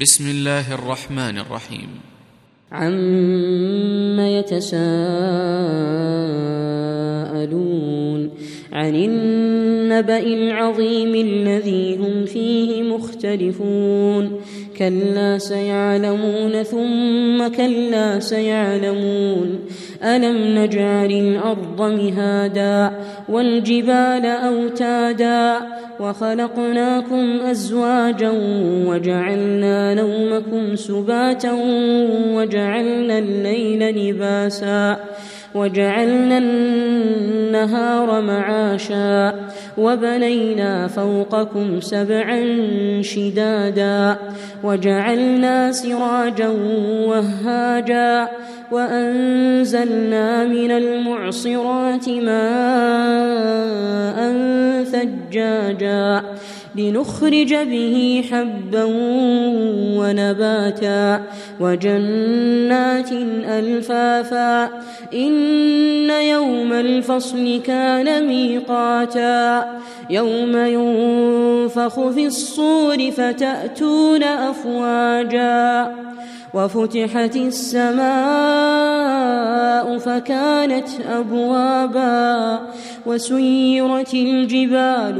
بسم الله الرحمن الرحيم. عم يتساءلون عن النبأ العظيم الذي هم فيه مختلفون. كلا سيعلمون ثم كلا سيعلمون. ألم نجعل الأرض مهادا والجبال أوتادا وخلقناكم أزواجا وجعلنا نومكم سباتا وجعلنا الليل لباسا وجعلنا النهار معاشا وبنينا فوقكم سبعا شدادا وجعلنا سراجا وهاجا وأنزلنا من المعصرات ماء ثجاجا لنخرج به حبا ونباتا وجنات ألفافا إن يوم الفصل كان ميقاتا يوم ينفخ في الصور فتأتون أفواجا وفتحت السماء فكانت أبوابا وسيرت الجبال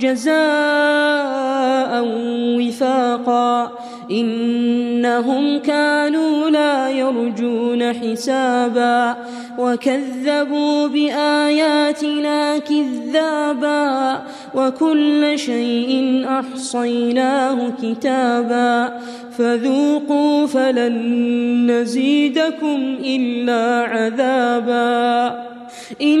جزاء وفاقا. إنهم كانوا لا يرجون حسابا. وكذبوا بآياتنا كذابا. وكل شيء أحصيناه كتابا. فذوقوا فلن نزيدكم إلا عذابا. إن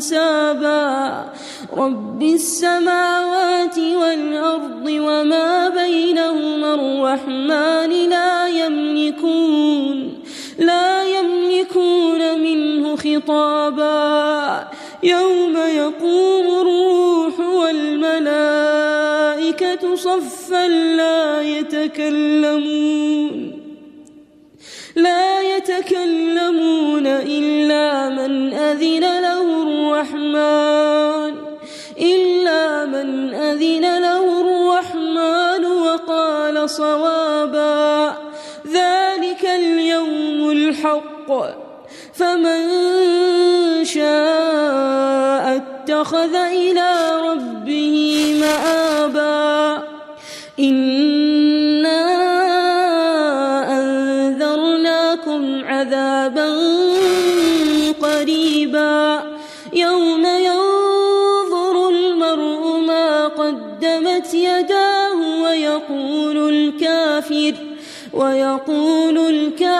حسابا. رب السماوات والأرض وما بينهما الرحمن لا يملكون لا يملكون منه خطابا. يوم يقوم الروح والملائكة صفا لا يتكلمون لا يتكلمون إلا من أذن الرحمن. إلا من أذن له الرحمن وقال صوابا. ذلك اليوم الحق. فمن شاء اتخذ إلى ربه مآبا. إنا أنذرناكم عذابا قريبا. قدمت يداه ويقول الكافر ويقول الكافر